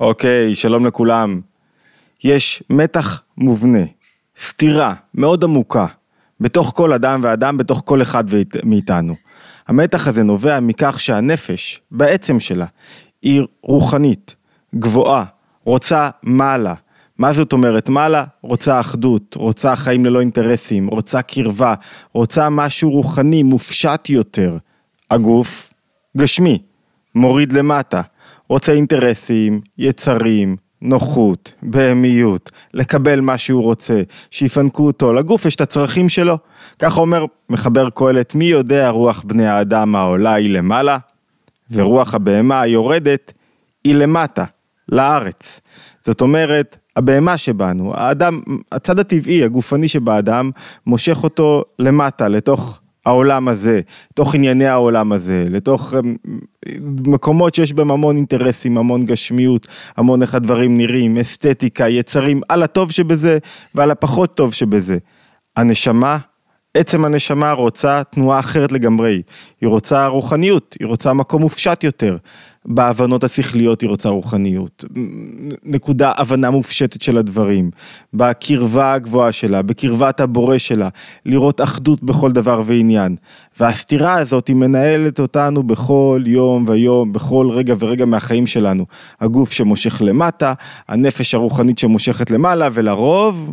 אוקיי, שלום לכולם. יש מתח מובנה, סתירה מאוד עמוקה, בתוך כל אדם ואדם, בתוך כל אחד מאיתנו. המתח הזה נובע מכך שהנפש, בעצם שלה, היא רוחנית, גבוהה, רוצה מעלה. מה זאת אומרת מעלה? רוצה אחדות, רוצה חיים ללא אינטרסים, רוצה קרבה, רוצה משהו רוחני, מופשט יותר. הגוף, גשמי, מוריד למטה. רוצה אינטרסים, יצרים, נוחות, בהמיות, לקבל מה שהוא רוצה, שיפנקו אותו, לגוף יש את הצרכים שלו. ככה אומר מחבר קהלת, מי יודע רוח בני האדם העולה היא למעלה, ורוח הבהמה היורדת היא למטה, לארץ. זאת אומרת, הבהמה שבנו, האדם, הצד הטבעי, הגופני שבאדם, מושך אותו למטה, לתוך העולם הזה, לתוך ענייני העולם הזה, לתוך אמ, מקומות שיש בהם המון אינטרסים, המון גשמיות, המון איך הדברים נראים, אסתטיקה, יצרים, על הטוב שבזה ועל הפחות טוב שבזה. הנשמה, עצם הנשמה רוצה תנועה אחרת לגמרי, היא רוצה רוחניות, היא רוצה מקום מופשט יותר. בהבנות השכליות היא רוצה רוחניות, נקודה הבנה מופשטת של הדברים, בקרבה הגבוהה שלה, בקרבת הבורא שלה, לראות אחדות בכל דבר ועניין. והסתירה הזאת היא מנהלת אותנו בכל יום ויום, בכל רגע ורגע מהחיים שלנו. הגוף שמושך למטה, הנפש הרוחנית שמושכת למעלה, ולרוב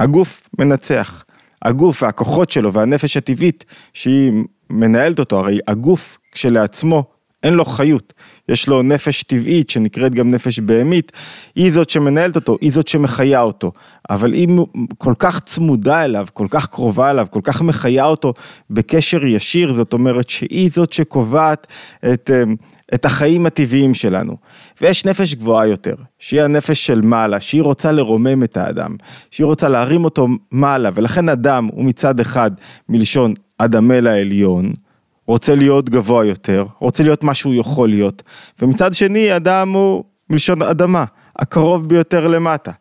הגוף מנצח. הגוף והכוחות שלו והנפש הטבעית שהיא מנהלת אותו, הרי הגוף כשלעצמו אין לו חיות, יש לו נפש טבעית שנקראת גם נפש בהמית, היא זאת שמנהלת אותו, היא זאת שמחיה אותו, אבל היא כל כך צמודה אליו, כל כך קרובה אליו, כל כך מחיה אותו בקשר ישיר, זאת אומרת שהיא זאת שקובעת את, אה, את החיים הטבעיים שלנו. ויש נפש גבוהה יותר, שהיא הנפש של מעלה, שהיא רוצה לרומם את האדם, שהיא רוצה להרים אותו מעלה, ולכן אדם הוא מצד אחד מלשון אדמה לעליון, רוצה להיות גבוה יותר, רוצה להיות מה שהוא יכול להיות, ומצד שני אדם הוא מלשון אדמה, הקרוב ביותר למטה.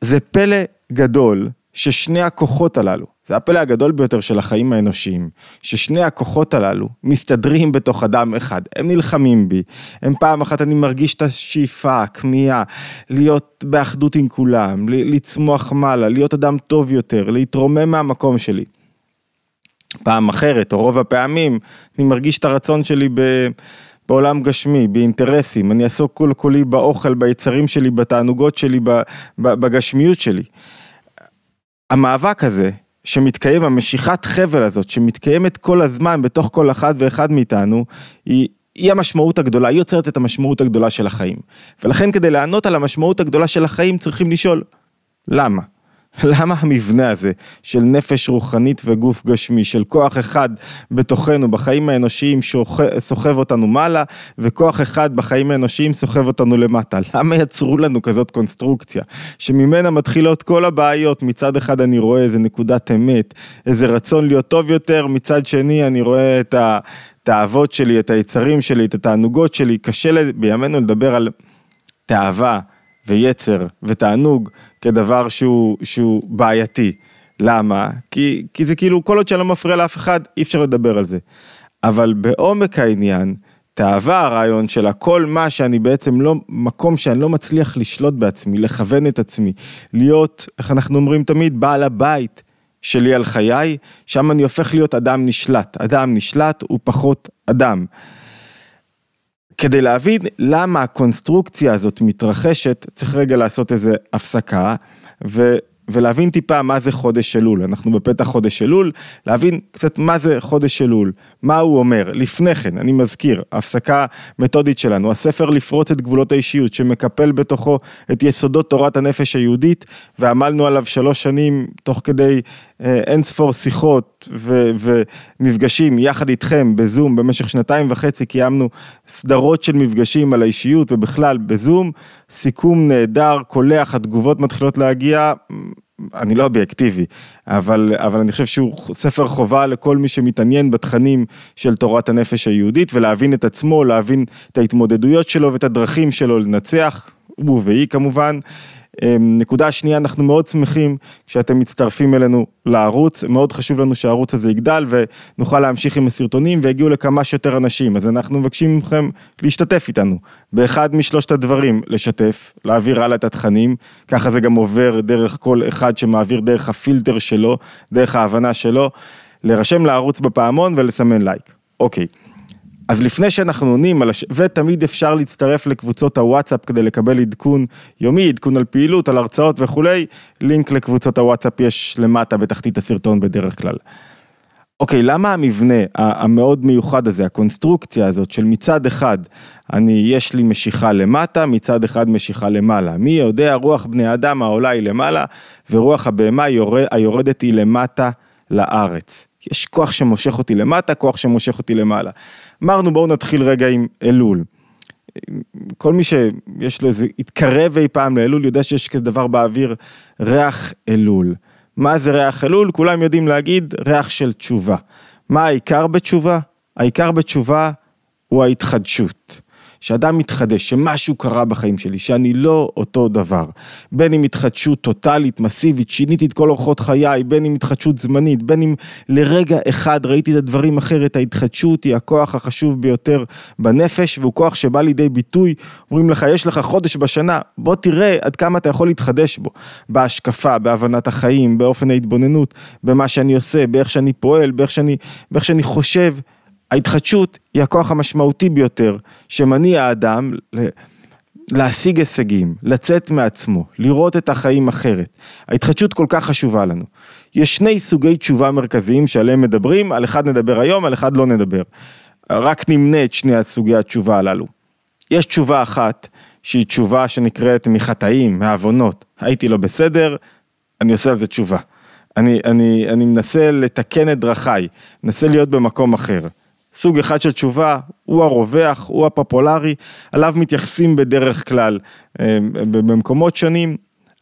זה פלא גדול ששני הכוחות הללו, זה הפלא הגדול ביותר של החיים האנושיים, ששני הכוחות הללו מסתדרים בתוך אדם אחד, הם נלחמים בי, הם פעם אחת אני מרגיש את השאיפה, הכמיהה, להיות באחדות עם כולם, לצמוח מעלה, להיות אדם טוב יותר, להתרומם מהמקום שלי. פעם אחרת, או רוב הפעמים, אני מרגיש את הרצון שלי ב... בעולם גשמי, באינטרסים, אני אעסוק כל כולי באוכל, ביצרים שלי, בתענוגות שלי, בגשמיות שלי. המאבק הזה, שמתקיים, המשיכת חבל הזאת, שמתקיימת כל הזמן בתוך כל אחד ואחד מאיתנו, היא, היא המשמעות הגדולה, היא יוצרת את המשמעות הגדולה של החיים. ולכן כדי לענות על המשמעות הגדולה של החיים צריכים לשאול, למה? למה המבנה הזה של נפש רוחנית וגוף גשמי, של כוח אחד בתוכנו, בחיים האנושיים סוחב אותנו מעלה, וכוח אחד בחיים האנושיים סוחב אותנו למטה? למה יצרו לנו כזאת קונסטרוקציה, שממנה מתחילות כל הבעיות, מצד אחד אני רואה איזה נקודת אמת, איזה רצון להיות טוב יותר, מצד שני אני רואה את התאוות שלי, את היצרים שלי, את התענוגות שלי, קשה בימינו לדבר על תאווה. ויצר ותענוג כדבר שהוא, שהוא בעייתי. למה? כי, כי זה כאילו, כל עוד שאני לא מפריע לאף אחד, אי אפשר לדבר על זה. אבל בעומק העניין, תאווה הרעיון שלה, כל מה שאני בעצם לא, מקום שאני לא מצליח לשלוט בעצמי, לכוון את עצמי, להיות, איך אנחנו אומרים תמיד, בעל הבית שלי על חיי, שם אני הופך להיות אדם נשלט. אדם נשלט הוא פחות אדם. כדי להבין למה הקונסטרוקציה הזאת מתרחשת, צריך רגע לעשות איזה הפסקה, ו... ולהבין טיפה מה זה חודש אלול, אנחנו בפתח חודש אלול, להבין קצת מה זה חודש אלול, מה הוא אומר. לפני כן, אני מזכיר, הפסקה מתודית שלנו, הספר לפרוץ את גבולות האישיות, שמקפל בתוכו את יסודות תורת הנפש היהודית, ועמלנו עליו שלוש שנים תוך כדי אין ספור שיחות ו- ומפגשים יחד איתכם בזום, במשך שנתיים וחצי קיימנו סדרות של מפגשים על האישיות ובכלל בזום, סיכום נהדר, קולח, התגובות מתחילות להגיע, אני לא אובייקטיבי, אבל, אבל אני חושב שהוא ספר חובה לכל מי שמתעניין בתכנים של תורת הנפש היהודית ולהבין את עצמו, להבין את ההתמודדויות שלו ואת הדרכים שלו לנצח, הוא והיא כמובן. נקודה שנייה, אנחנו מאוד שמחים כשאתם מצטרפים אלינו לערוץ, מאוד חשוב לנו שהערוץ הזה יגדל ונוכל להמשיך עם הסרטונים ויגיעו לכמה שיותר אנשים, אז אנחנו מבקשים מכם להשתתף איתנו באחד משלושת הדברים, לשתף, להעביר הלאה את התכנים, ככה זה גם עובר דרך כל אחד שמעביר דרך הפילטר שלו, דרך ההבנה שלו, להירשם לערוץ בפעמון ולסמן לייק. אוקיי. אז לפני שאנחנו עונים על הש... ותמיד אפשר להצטרף לקבוצות הוואטסאפ כדי לקבל עדכון יומי, עדכון על פעילות, על הרצאות וכולי, לינק לקבוצות הוואטסאפ יש למטה בתחתית הסרטון בדרך כלל. אוקיי, למה המבנה המאוד מיוחד הזה, הקונסטרוקציה הזאת של מצד אחד, אני, יש לי משיכה למטה, מצד אחד משיכה למעלה. מי יודע, רוח בני אדם העולה היא למעלה, ורוח הבהמה היורד, היורדת היא למטה לארץ. יש כוח שמושך אותי למטה, כוח שמושך אותי למעלה. אמרנו בואו נתחיל רגע עם אלול. כל מי שיש לו איזה, התקרב אי פעם לאלול, יודע שיש כזה דבר באוויר, ריח אלול. מה זה ריח אלול? כולם יודעים להגיד ריח של תשובה. מה העיקר בתשובה? העיקר בתשובה הוא ההתחדשות. שאדם מתחדש, שמשהו קרה בחיים שלי, שאני לא אותו דבר. בין אם התחדשות טוטאלית, מסיבית, שיניתי את כל אורחות חיי, בין אם התחדשות זמנית, בין אם לרגע אחד ראיתי את הדברים אחרת, ההתחדשות היא הכוח החשוב ביותר בנפש, והוא כוח שבא לידי ביטוי, אומרים לך, יש לך חודש בשנה, בוא תראה עד כמה אתה יכול להתחדש בו, בהשקפה, בהבנת החיים, באופן ההתבוננות, במה שאני עושה, באיך שאני פועל, באיך שאני, באיך שאני חושב. ההתחדשות היא הכוח המשמעותי ביותר שמניע האדם להשיג הישגים, לצאת מעצמו, לראות את החיים אחרת. ההתחדשות כל כך חשובה לנו. יש שני סוגי תשובה מרכזיים שעליהם מדברים, על אחד נדבר היום, על אחד לא נדבר. רק נמנה את שני סוגי התשובה הללו. יש תשובה אחת שהיא תשובה שנקראת מחטאים, מעוונות. הייתי לא בסדר, אני עושה על זה תשובה. אני, אני, אני מנסה לתקן את דרכיי, מנסה להיות במקום אחר. סוג אחד של תשובה הוא הרווח, הוא הפופולרי, עליו מתייחסים בדרך כלל אה, במקומות שונים,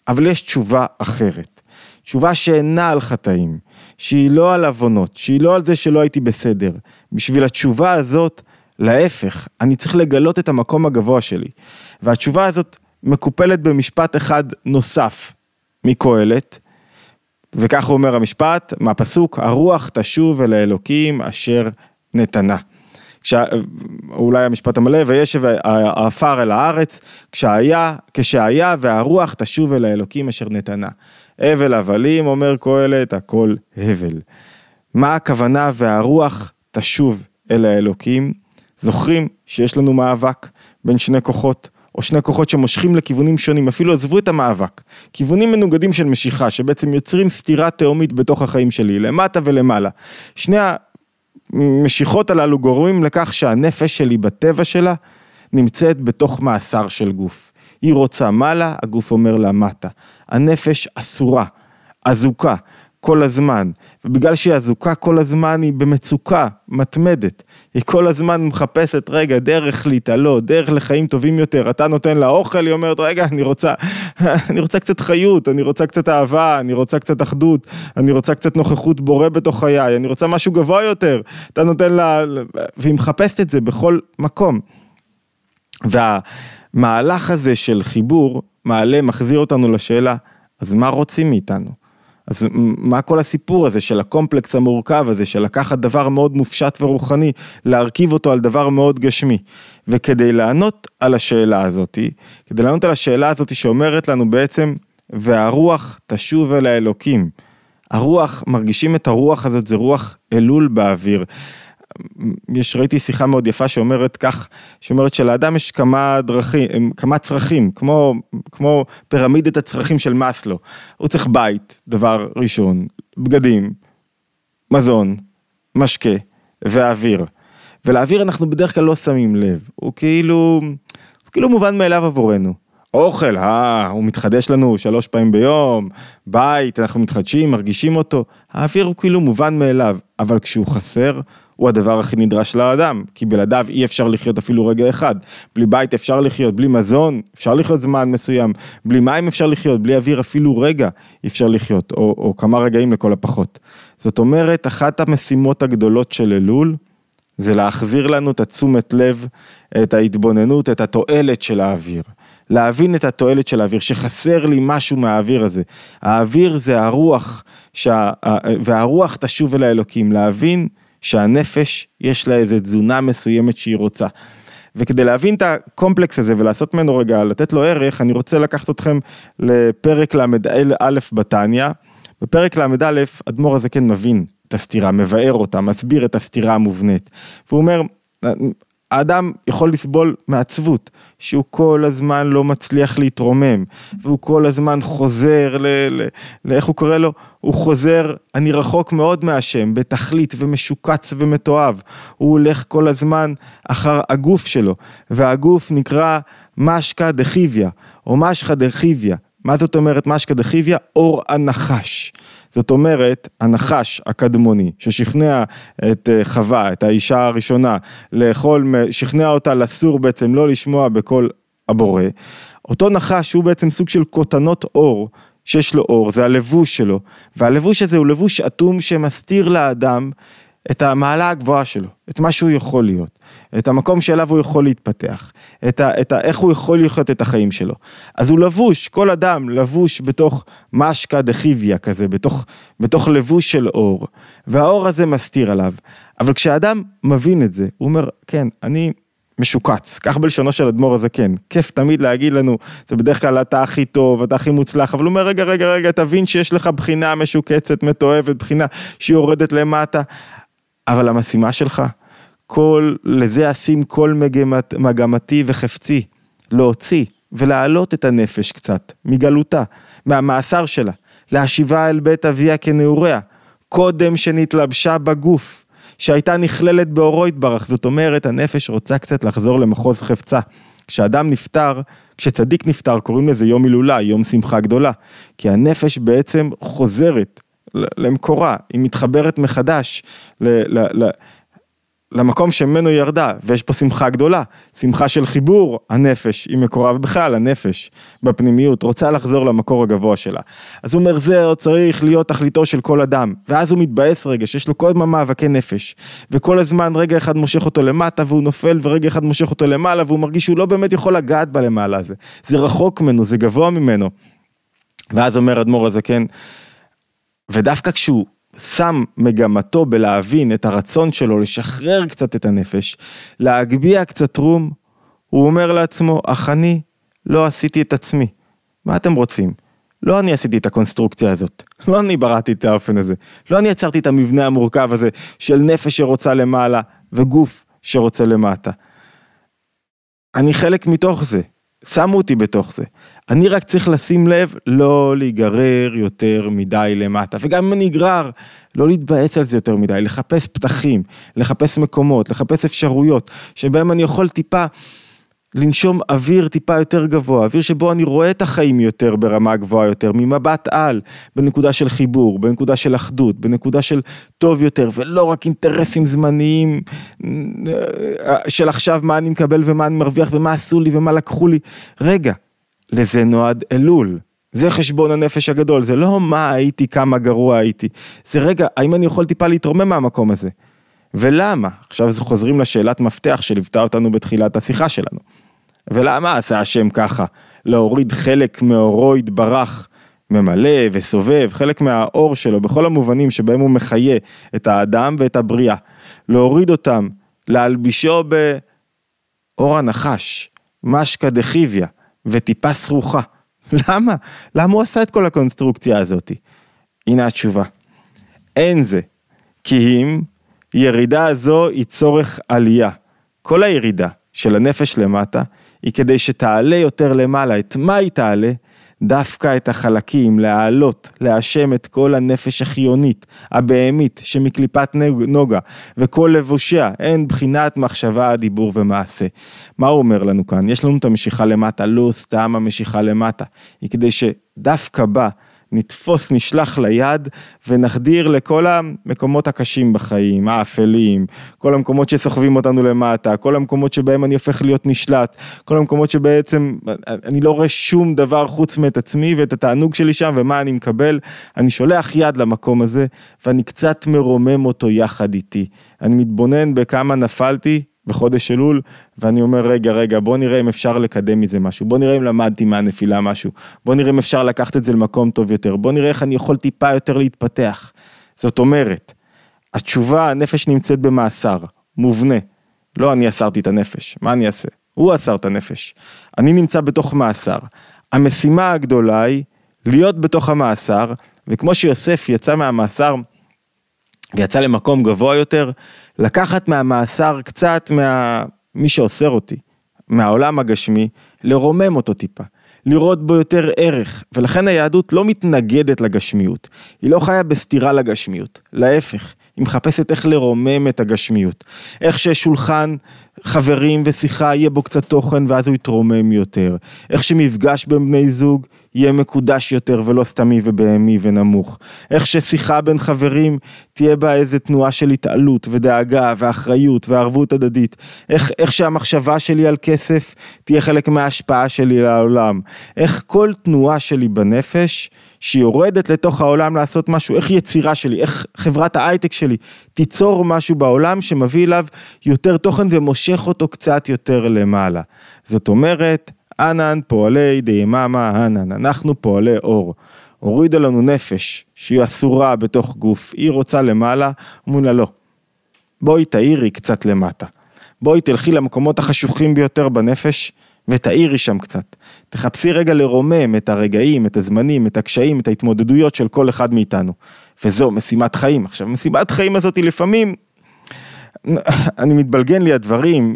אבל יש תשובה אחרת. תשובה שאינה על חטאים, שהיא לא על עוונות, שהיא לא על זה שלא הייתי בסדר. בשביל התשובה הזאת, להפך, אני צריך לגלות את המקום הגבוה שלי. והתשובה הזאת מקופלת במשפט אחד נוסף מקהלת, וכך אומר המשפט, מהפסוק, הרוח תשוב אל האלוקים אשר נתנה. כשה, אולי המשפט המלא, וישב העפר אל הארץ, כשהיה, כשהיה והרוח תשוב אל האלוקים אשר נתנה. הבל הבלים, אומר קהלת, הכל הבל. מה הכוונה והרוח תשוב אל האלוקים? זוכרים שיש לנו מאבק בין שני כוחות, או שני כוחות שמושכים לכיוונים שונים, אפילו עזבו את המאבק. כיוונים מנוגדים של משיכה, שבעצם יוצרים סתירה תהומית בתוך החיים שלי, למטה ולמעלה. שני המשיכות הללו גורמים לכך שהנפש שלי בטבע שלה נמצאת בתוך מאסר של גוף. היא רוצה מעלה, הגוף אומר לה מטה. הנפש אסורה, אזוקה, כל הזמן, ובגלל שהיא אזוקה כל הזמן היא במצוקה מתמדת, היא כל הזמן מחפשת רגע דרך להתעלות, דרך לחיים טובים יותר, אתה נותן לה אוכל, היא אומרת רגע אני רוצה, אני רוצה קצת חיות, אני רוצה קצת אהבה, אני רוצה קצת אחדות, אני רוצה קצת נוכחות בורא בתוך חיי, אני רוצה משהו גבוה יותר, אתה נותן לה, והיא מחפשת את זה בכל מקום. והמהלך הזה של חיבור מעלה, מחזיר אותנו לשאלה, אז מה רוצים מאיתנו? אז מה כל הסיפור הזה של הקומפלקס המורכב הזה, של לקחת דבר מאוד מופשט ורוחני, להרכיב אותו על דבר מאוד גשמי. וכדי לענות על השאלה הזאתי, כדי לענות על השאלה הזאתי שאומרת לנו בעצם, והרוח תשוב אל האלוקים. הרוח, מרגישים את הרוח הזאת, זה רוח אלול באוויר. יש, ראיתי שיחה מאוד יפה שאומרת כך, שאומרת שלאדם יש כמה דרכים, כמה צרכים, כמו, כמו פירמידת הצרכים של מאסלו. הוא צריך בית, דבר ראשון, בגדים, מזון, משקה ואוויר. ולאוויר אנחנו בדרך כלל לא שמים לב, הוא כאילו, הוא כאילו מובן מאליו עבורנו. אוכל, אה, הוא מתחדש לנו שלוש פעמים ביום, בית, אנחנו מתחדשים, מרגישים אותו, האוויר הוא כאילו מובן מאליו, אבל כשהוא חסר, הוא הדבר הכי נדרש לאדם, כי בלעדיו אי אפשר לחיות אפילו רגע אחד. בלי בית אפשר לחיות, בלי מזון אפשר לחיות זמן מסוים, בלי מים אפשר לחיות, בלי אוויר אפילו רגע אפשר לחיות, או, או כמה רגעים לכל הפחות. זאת אומרת, אחת המשימות הגדולות של אלול, זה להחזיר לנו את התשומת לב, את ההתבוננות, את התועלת של האוויר. להבין את התועלת של האוויר, שחסר לי משהו מהאוויר הזה. האוויר זה הרוח, שה, והרוח תשוב אל האלוקים, להבין שהנפש יש לה איזה תזונה מסוימת שהיא רוצה. וכדי להבין את הקומפלקס הזה ולעשות ממנו רגע, לתת לו ערך, אני רוצה לקחת אתכם לפרק ל"א בתניא. בפרק ל"א, אדמו"ר הזה כן מבין את הסתירה, מבאר אותה, מסביר את הסתירה המובנית. והוא אומר, האדם יכול לסבול מעצבות, שהוא כל הזמן לא מצליח להתרומם, והוא כל הזמן חוזר ל... ל, ל איך הוא קורא לו? הוא חוזר, אני רחוק מאוד מהשם, בתכלית ומשוקץ ומתועב. הוא הולך כל הזמן אחר הגוף שלו, והגוף נקרא משקא דחיביא, או משחא דחיביא. מה זאת אומרת משקא דחיביא? אור הנחש. זאת אומרת, הנחש הקדמוני ששכנע את אה, חווה, את האישה הראשונה, לאכול, שכנע אותה לסור בעצם, לא לשמוע בקול הבורא, אותו נחש הוא בעצם סוג של קוטנות אור שיש לו אור, זה הלבוש שלו, והלבוש הזה הוא לבוש אטום שמסתיר לאדם את המעלה הגבוהה שלו, את מה שהוא יכול להיות, את המקום שאליו הוא יכול להתפתח, את, ה, את ה, איך הוא יכול לחיות את החיים שלו. אז הוא לבוש, כל אדם לבוש בתוך משקא דחיביא כזה, בתוך, בתוך לבוש של אור, והאור הזה מסתיר עליו. אבל כשאדם מבין את זה, הוא אומר, כן, אני משוקץ, כך בלשונו של אדמו"ר הזה כן, כיף תמיד להגיד לנו, זה בדרך כלל אתה הכי טוב, אתה הכי מוצלח, אבל הוא אומר רגע, רגע, רגע, תבין שיש לך בחינה משוקצת, מתועבת, בחינה שיורדת למטה, אבל המשימה שלך, כל, לזה אשים כל מגמת, מגמתי וחפצי, להוציא ולהעלות את הנפש קצת, מגלותה, מהמאסר שלה, להשיבה אל בית אביה כנעוריה, קודם שנתלבשה בגוף, שהייתה נכללת באורו יתברך, זאת אומרת, הנפש רוצה קצת לחזור למחוז חפצה. כשאדם נפטר, כשצדיק נפטר, קוראים לזה יום הילולה, יום שמחה גדולה, כי הנפש בעצם חוזרת למקורה, היא מתחברת מחדש ל, ל, ל, למקום שממנו ירדה, ויש פה שמחה גדולה, שמחה של חיבור הנפש עם מקורה, ובכלל הנפש בפנימיות רוצה לחזור למקור הגבוה שלה. אז הוא אומר זה צריך להיות תכליתו של כל אדם, ואז הוא מתבאס רגע שיש לו כל הזמן מאבקי נפש, וכל הזמן רגע אחד מושך אותו למטה והוא נופל, ורגע אחד מושך אותו למעלה, והוא מרגיש שהוא לא באמת יכול לגעת בלמעלה הזה, זה רחוק ממנו, זה גבוה ממנו. ואז אומר אדמו"ר הזקן, כן, ודווקא כשהוא שם מגמתו בלהבין את הרצון שלו לשחרר קצת את הנפש, להגביה קצת רום, הוא אומר לעצמו, אך אני לא עשיתי את עצמי. מה אתם רוצים? לא אני עשיתי את הקונסטרוקציה הזאת, לא אני בראתי את האופן הזה, לא אני יצרתי את המבנה המורכב הזה של נפש שרוצה למעלה וגוף שרוצה למטה. אני חלק מתוך זה, שמו אותי בתוך זה. אני רק צריך לשים לב לא להיגרר יותר מדי למטה, וגם אם אני אגרר, לא להתבאס על זה יותר מדי, לחפש פתחים, לחפש מקומות, לחפש אפשרויות, שבהם אני יכול טיפה לנשום אוויר טיפה יותר גבוה, אוויר שבו אני רואה את החיים יותר ברמה גבוהה יותר, ממבט על, בנקודה של חיבור, בנקודה של אחדות, בנקודה של טוב יותר, ולא רק אינטרסים זמניים אה, של עכשיו מה אני מקבל ומה אני מרוויח ומה עשו לי ומה לקחו לי. רגע, לזה נועד אלול. זה חשבון הנפש הגדול, זה לא מה הייתי, כמה גרוע הייתי. זה רגע, האם אני יכול טיפה להתרומם מהמקום הזה? ולמה? עכשיו חוזרים לשאלת מפתח שליוותה אותנו בתחילת השיחה שלנו. ולמה עשה השם ככה? להוריד חלק מאורו יתברך, ממלא וסובב, חלק מהאור שלו, בכל המובנים שבהם הוא מחיה את האדם ואת הבריאה. להוריד אותם, להלבישו באור הנחש, משקא דחיביא, וטיפה סרוחה. למה? למה הוא עשה את כל הקונסטרוקציה הזאת? הנה התשובה. אין זה, כי אם ירידה הזו היא צורך עלייה. כל הירידה של הנפש למטה היא כדי שתעלה יותר למעלה. את מה היא תעלה? דווקא את החלקים, להעלות, להאשם את כל הנפש החיונית, הבהמית, שמקליפת נוגה, וכל לבושיה, אין בחינת מחשבה, דיבור ומעשה. מה הוא אומר לנו כאן? יש לנו את המשיכה למטה, לא סתם המשיכה למטה, היא כדי שדווקא בה נתפוס, נשלח ליד ונחדיר לכל המקומות הקשים בחיים, האפלים, כל המקומות שסוחבים אותנו למטה, כל המקומות שבהם אני הופך להיות נשלט, כל המקומות שבעצם אני לא רואה שום דבר חוץ מאת עצמי ואת התענוג שלי שם ומה אני מקבל, אני שולח יד למקום הזה ואני קצת מרומם אותו יחד איתי. אני מתבונן בכמה נפלתי בחודש אלול, ואני אומר, רגע, רגע, בוא נראה אם אפשר לקדם מזה משהו, בוא נראה אם למדתי מהנפילה משהו, בוא נראה אם אפשר לקחת את זה למקום טוב יותר, בוא נראה איך אני יכול טיפה יותר להתפתח. זאת אומרת, התשובה, הנפש נמצאת במאסר, מובנה. לא אני אסרתי את הנפש, מה אני אעשה? הוא אסר את הנפש. אני נמצא בתוך מאסר. המשימה הגדולה היא להיות בתוך המאסר, וכמו שיוסף יצא מהמאסר ויצא למקום גבוה יותר, לקחת מהמאסר קצת מה... מי שאוסר אותי, מהעולם הגשמי, לרומם אותו טיפה. לראות בו יותר ערך, ולכן היהדות לא מתנגדת לגשמיות, היא לא חיה בסתירה לגשמיות, להפך, היא מחפשת איך לרומם את הגשמיות, איך ששולחן חברים ושיחה יהיה בו קצת תוכן ואז הוא יתרומם יותר, איך שמפגש בין בני זוג יהיה מקודש יותר ולא סתמי ובהמי ונמוך. איך ששיחה בין חברים תהיה בה איזה תנועה של התעלות ודאגה ואחריות וערבות הדדית. איך, איך שהמחשבה שלי על כסף תהיה חלק מההשפעה שלי לעולם. איך כל תנועה שלי בנפש שיורדת לתוך העולם לעשות משהו, איך יצירה שלי, איך חברת ההייטק שלי תיצור משהו בעולם שמביא אליו יותר תוכן ומושך אותו קצת יותר למעלה. זאת אומרת, ענן פועלי דיממה ענן, אנחנו פועלי אור. הורידה לנו נפש שהיא אסורה בתוך גוף, היא רוצה למעלה, אומרים לה לא. בואי תאירי קצת למטה. בואי תלכי למקומות החשוכים ביותר בנפש ותאירי שם קצת. תחפשי רגע לרומם את הרגעים, את הזמנים, את הקשיים, את ההתמודדויות של כל אחד מאיתנו. וזו משימת חיים. עכשיו, משימת חיים הזאת היא לפעמים, אני מתבלגן לי הדברים,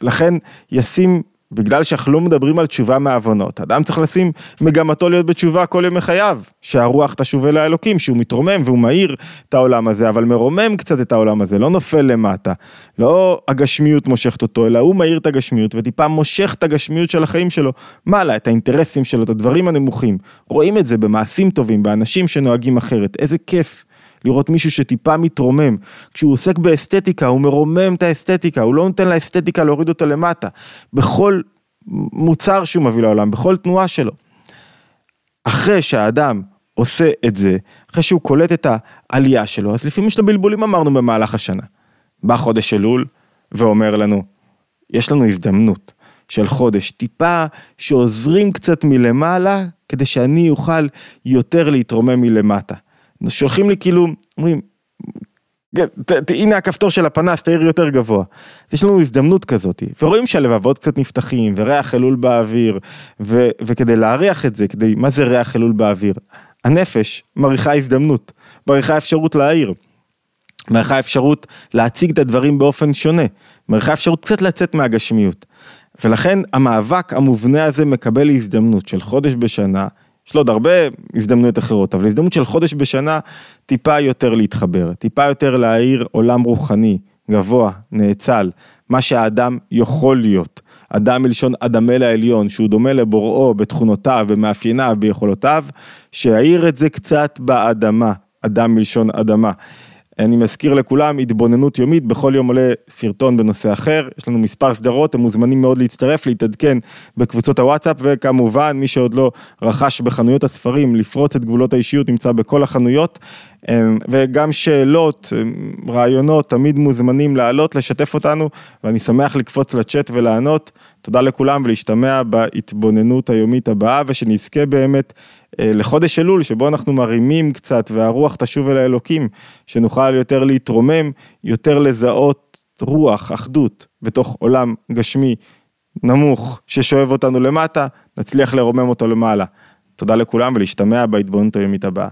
לכן ישים בגלל שאנחנו לא מדברים על תשובה מעוונות. אדם צריך לשים מגמתו להיות בתשובה כל ימי חייו, שהרוח תשוב אל האלוקים, שהוא מתרומם והוא מאיר את העולם הזה, אבל מרומם קצת את העולם הזה, לא נופל למטה. לא הגשמיות מושכת אותו, אלא הוא מאיר את הגשמיות וטיפה מושך את הגשמיות של החיים שלו מעלה, את האינטרסים שלו, את הדברים הנמוכים. רואים את זה במעשים טובים, באנשים שנוהגים אחרת, איזה כיף. לראות מישהו שטיפה מתרומם. כשהוא עוסק באסתטיקה, הוא מרומם את האסתטיקה, הוא לא נותן לאסתטיקה להוריד אותה למטה. בכל מוצר שהוא מביא לעולם, בכל תנועה שלו. אחרי שהאדם עושה את זה, אחרי שהוא קולט את העלייה שלו, אז לפעמים יש לו בלבולים אמרנו במהלך השנה. בא חודש אלול ואומר לנו, יש לנו הזדמנות של חודש טיפה שעוזרים קצת מלמעלה כדי שאני אוכל יותר להתרומם מלמטה. שולחים לי כאילו, אומרים, כן, הנה הכפתור של הפנס, תאיר יותר גבוה. אז יש לנו הזדמנות כזאת, ורואים שהלבבות קצת נפתחים, וריח אלול באוויר, ו, וכדי להריח את זה, כדי, מה זה ריח אלול באוויר? הנפש מריחה הזדמנות, מריחה אפשרות להעיר, מריחה אפשרות להציג את הדברים באופן שונה, מריחה אפשרות קצת לצאת מהגשמיות. ולכן המאבק המובנה הזה מקבל הזדמנות של חודש בשנה, יש לו עוד הרבה הזדמנויות אחרות, אבל הזדמנות של חודש בשנה, טיפה יותר להתחבר, טיפה יותר להאיר עולם רוחני, גבוה, נאצל, מה שהאדם יכול להיות. אדם מלשון אדמה לעליון, שהוא דומה לבוראו בתכונותיו, במאפייניו, ביכולותיו, שיאיר את זה קצת באדמה, אדם מלשון אדמה. אני מזכיר לכולם, התבוננות יומית, בכל יום עולה סרטון בנושא אחר, יש לנו מספר סדרות, אתם מוזמנים מאוד להצטרף, להתעדכן בקבוצות הוואטסאפ, וכמובן, מי שעוד לא רכש בחנויות הספרים, לפרוץ את גבולות האישיות, נמצא בכל החנויות, אמ, וגם שאלות, אמ, רעיונות, תמיד מוזמנים לעלות, לשתף אותנו, ואני שמח לקפוץ לצ'אט ולענות. תודה לכולם ולהשתמע בהתבוננות היומית הבאה, ושנזכה באמת לחודש אלול, שבו אנחנו מרימים קצת והרוח תשוב אל האלוקים, שנוכל יותר להתרומם, יותר לזהות רוח, אחדות, בתוך עולם גשמי נמוך ששואב אותנו למטה, נצליח לרומם אותו למעלה. תודה לכולם ולהשתמע בהתבוננות היומית הבאה.